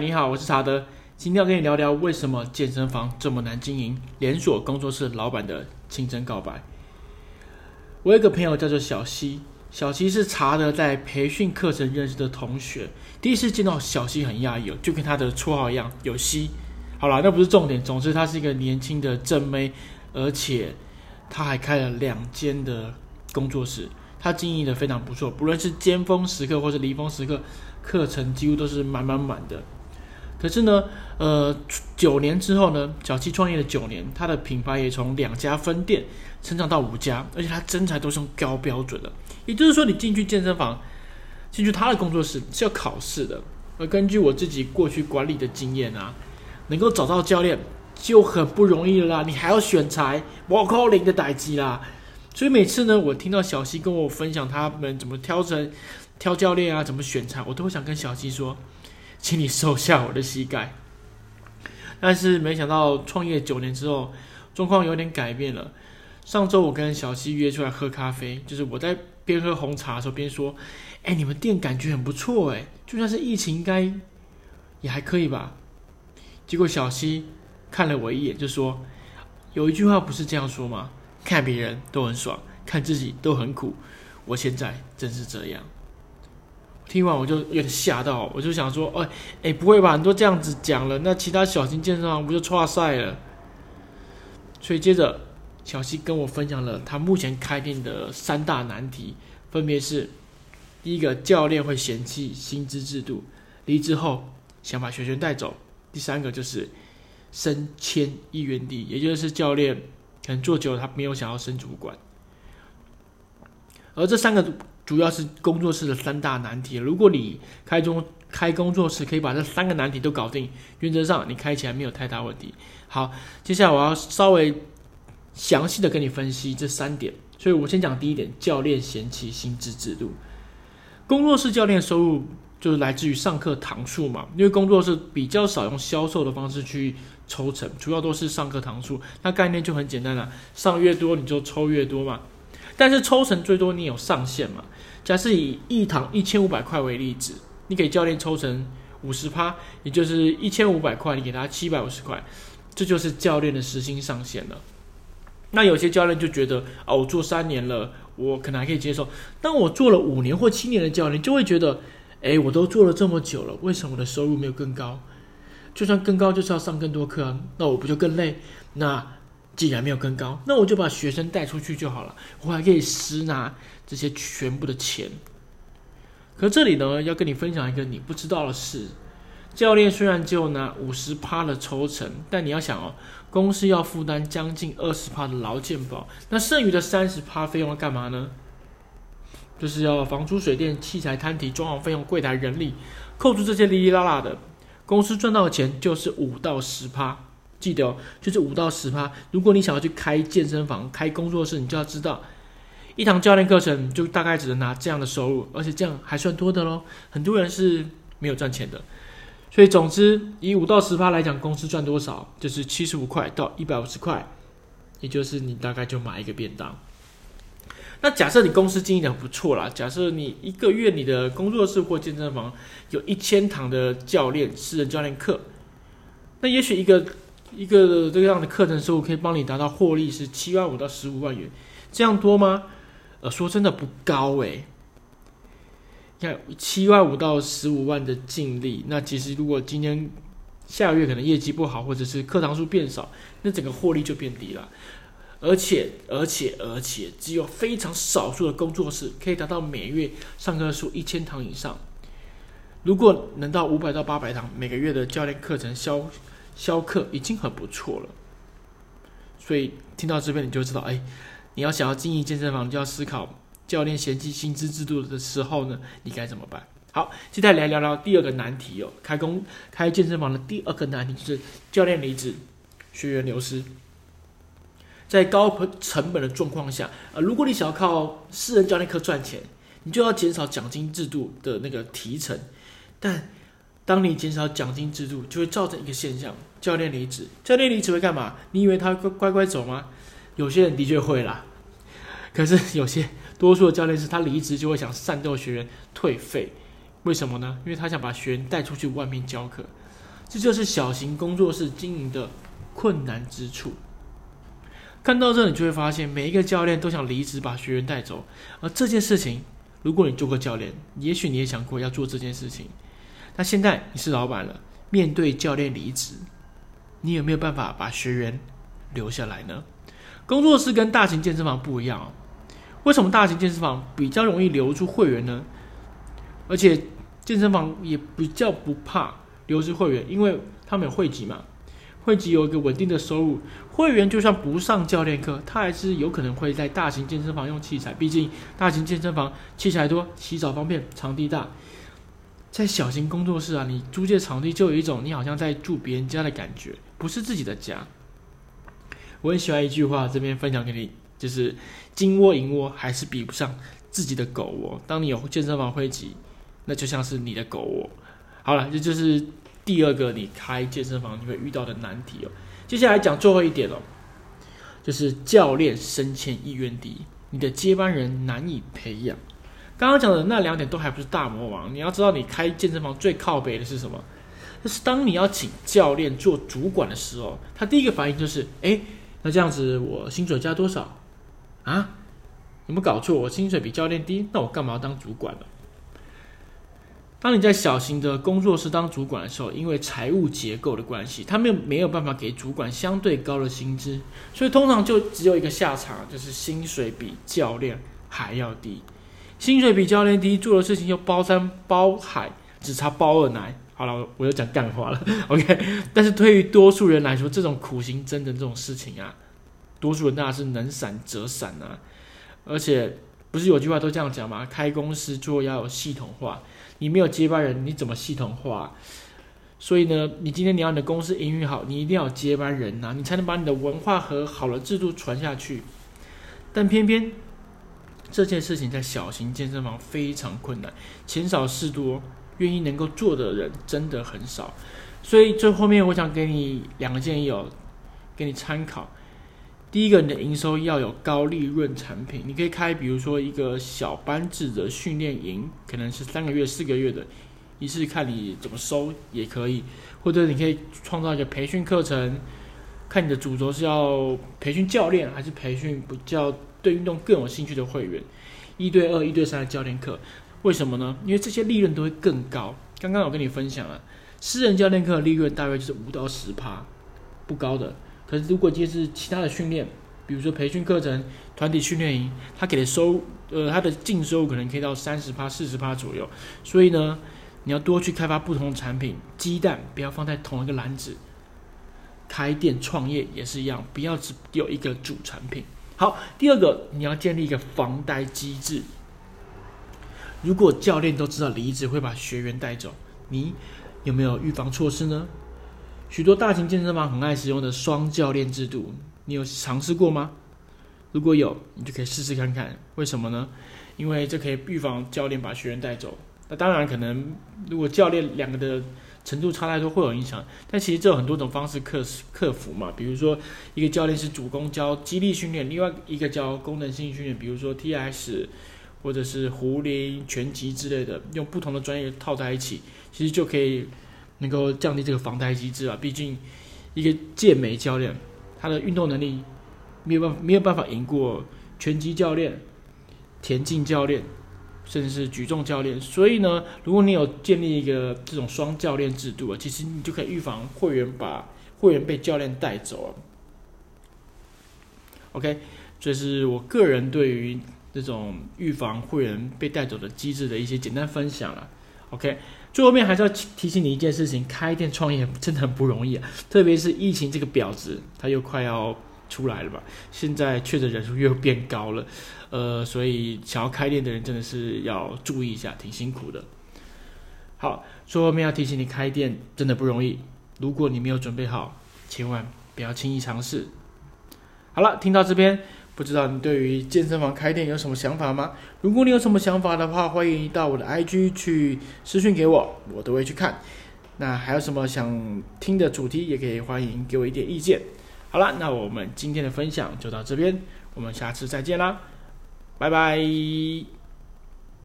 你好，我是查德，今天要跟你聊聊为什么健身房这么难经营，连锁工作室老板的亲身告白。我有一个朋友叫做小西，小西是查德在培训课程认识的同学，第一次见到小西很讶异，就跟他的绰号一样，有西。好了，那不是重点，总之他是一个年轻的正妹，而且他还开了两间的工作室。他经营的非常不错，不论是尖峰时刻或是离峰时刻，课程几乎都是满满满的。可是呢，呃，九年之后呢，小七创业了九年，他的品牌也从两家分店成长到五家，而且他真材都是高标准的。也就是说，你进去健身房，进去他的工作室是要考试的。而根据我自己过去管理的经验啊，能够找到教练就很不容易了啦，你还要选材，我靠零的代志啦。所以每次呢，我听到小西跟我分享他们怎么挑成挑教练啊，怎么选材，我都会想跟小西说，请你收下我的膝盖。但是没想到创业九年之后，状况有点改变了。上周我跟小西约出来喝咖啡，就是我在边喝红茶的时候边说：“哎，你们店感觉很不错哎，就算是疫情，应该也还可以吧？”结果小西看了我一眼，就说：“有一句话不是这样说吗？”看别人都很爽，看自己都很苦。我现在真是这样。听完我就有点吓到，我就想说：“哎哎，不会吧？你都这样子讲了，那其他小型健身房不就挫赛了？”所以接着小西跟我分享了他目前开店的三大难题，分别是：第一个，教练会嫌弃薪资制度，离职后想把学员带走；第三个就是升迁意愿低，也就是教练。可能做久了，他没有想要升主管，而这三个主要是工作室的三大难题。如果你开中开工作室，可以把这三个难题都搞定，原则上你开起来没有太大问题。好，接下来我要稍微详细的跟你分析这三点。所以我先讲第一点：教练嫌弃薪资制度。工作室教练收入就是来自于上课堂数嘛，因为工作室比较少用销售的方式去。抽成主要都是上课堂数，那概念就很简单了，上越多你就抽越多嘛。但是抽成最多你有上限嘛？假设以一堂一千五百块为例子，你给教练抽成五十趴，也就是一千五百块，你给他七百五十块，这就是教练的时薪上限了。那有些教练就觉得哦，我做三年了，我可能还可以接受。当我做了五年或七年的教练，就会觉得，哎，我都做了这么久了，为什么我的收入没有更高？就算更高，就是要上更多课啊，那我不就更累？那既然没有更高，那我就把学生带出去就好了，我还可以私拿这些全部的钱。可这里呢，要跟你分享一个你不知道的事：教练虽然只有拿五十趴的抽成，但你要想哦，公司要负担将近二十趴的劳健保，那剩余的三十趴费用要干嘛呢？就是要房租、水电、器材、摊提、装潢费用、柜台、人力，扣除这些哩哩啦啦的。公司赚到的钱就是五到十趴，记得哦，就是五到十趴。如果你想要去开健身房、开工作室，你就要知道，一堂教练课程就大概只能拿这样的收入，而且这样还算多的喽。很多人是没有赚钱的，所以总之以五到十趴来讲，公司赚多少就是七十五块到一百五十块，也就是你大概就买一个便当。那假设你公司经营的不错啦，假设你一个月你的工作室或健身房有一千堂的教练私人教练课，那也许一个一个这样的课程收入可以帮你达到获利是七万五到十五万元，这样多吗？呃，说真的不高诶、你看七万五到十五万的净利，那其实如果今天下个月可能业绩不好，或者是课堂数变少，那整个获利就变低了。而且，而且，而且，只有非常少数的工作室可以达到每月上课数一千堂以上。如果能到五百到八百堂每个月的教练课程销销课，已经很不错了。所以听到这边你就知道，哎，你要想要经营健身房，就要思考教练嫌弃薪资制度的时候呢，你该怎么办？好，现在来聊聊第二个难题哦，开工开健身房的第二个难题就是教练离职，学员流失。在高成本的状况下，呃，如果你想要靠私人教练课赚钱，你就要减少奖金制度的那个提成。但当你减少奖金制度，就会造成一个现象：教练离职。教练离职会干嘛？你以为他会乖乖走吗？有些人的确会啦，可是 有些多数的教练是他离职就会想煽动学员退费。为什么呢？因为他想把学员带出去外面教课。这就是小型工作室经营的困难之处。看到这，你就会发现，每一个教练都想离职把学员带走。而这件事情，如果你做过教练，也许你也想过要做这件事情。那现在你是老板了，面对教练离职，你有没有办法把学员留下来呢？工作室跟大型健身房不一样哦。为什么大型健身房比较容易留住会员呢？而且健身房也比较不怕流失会员，因为他们有会籍嘛，会籍有一个稳定的收入。会员就算不上教练课，他还是有可能会在大型健身房用器材，毕竟大型健身房器材多，洗澡方便，场地大。在小型工作室啊，你租借场地就有一种你好像在住别人家的感觉，不是自己的家。我很喜欢一句话，这边分享给你，就是金窝银窝还是比不上自己的狗窝。当你有健身房会籍，那就像是你的狗窝。好了，这就是第二个你开健身房你会遇到的难题哦。接下来讲最后一点哦，就是教练升迁意愿低，你的接班人难以培养。刚刚讲的那两点都还不是大魔王，你要知道你开健身房最靠北的是什么？就是当你要请教练做主管的时候，他第一个反应就是，哎。那这样子，我薪水加多少啊？有没有搞错？我薪水比教练低，那我干嘛要当主管呢？当你在小型的工作室当主管的时候，因为财务结构的关系，他们没有办法给主管相对高的薪资，所以通常就只有一个下场，就是薪水比教练还要低。薪水比教练低，做的事情又包山包海，只差包二奶。好了，我又讲干话了，OK。但是对于多数人来说，这种苦行僧的这种事情啊，多数人那是能闪则闪啊。而且不是有句话都这样讲吗？开公司做要有系统化，你没有接班人，你怎么系统化？所以呢，你今天你要你的公司营运好，你一定要有接班人呐、啊，你才能把你的文化和好的制度传下去。但偏偏这件事情在小型健身房非常困难，钱少事多。愿意能够做的人真的很少，所以最后面我想给你两个建议哦，给你参考。第一个，你的营收要有高利润产品，你可以开，比如说一个小班制的训练营，可能是三个月、四个月的，一次看你怎么收也可以，或者你可以创造一个培训课程，看你的主轴是要培训教练，还是培训比较对运动更有兴趣的会员，一对二、一对三的教练课。为什么呢？因为这些利润都会更高。刚刚我跟你分享了，私人教练课的利润大约就是五到十趴，不高的。可是如果接是其他的训练，比如说培训课程、团体训练营，他给的收，呃，他的净收入可能可以到三十趴、四十趴左右。所以呢，你要多去开发不同的产品，鸡蛋不要放在同一个篮子。开店创业也是一样，不要只有一个主产品。好，第二个，你要建立一个防呆机制。如果教练都知道离职会把学员带走，你有没有预防措施呢？许多大型健身房很爱使用的双教练制度，你有尝试过吗？如果有，你就可以试试看看。为什么呢？因为这可以预防教练把学员带走。那当然，可能如果教练两个的程度差太多，会有影响。但其实这有很多种方式克克服嘛。比如说，一个教练是主攻教肌力训练，另外一个教功能性训练，比如说 TS。或者是壶铃、拳击之类的，用不同的专业套在一起，其实就可以能够降低这个防呆机制啊。毕竟一个健美教练，他的运动能力没有办法没有办法赢过拳击教练、田径教练，甚至是举重教练。所以呢，如果你有建立一个这种双教练制度啊，其实你就可以预防会员把会员被教练带走啊。OK，这是我个人对于。这种预防会员被带走的机制的一些简单分享了，OK。最后面还是要提醒你一件事情：开店创业真的很不容易啊，特别是疫情这个婊子，它又快要出来了吧？现在确诊人数又变高了，呃，所以想要开店的人真的是要注意一下，挺辛苦的。好，最后面要提醒你，开店真的不容易，如果你没有准备好，千万不要轻易尝试。好了，听到这边。不知道你对于健身房开店有什么想法吗？如果你有什么想法的话，欢迎到我的 IG 去私讯给我，我都会去看。那还有什么想听的主题，也可以欢迎给我一点意见。好了，那我们今天的分享就到这边，我们下次再见啦，拜拜。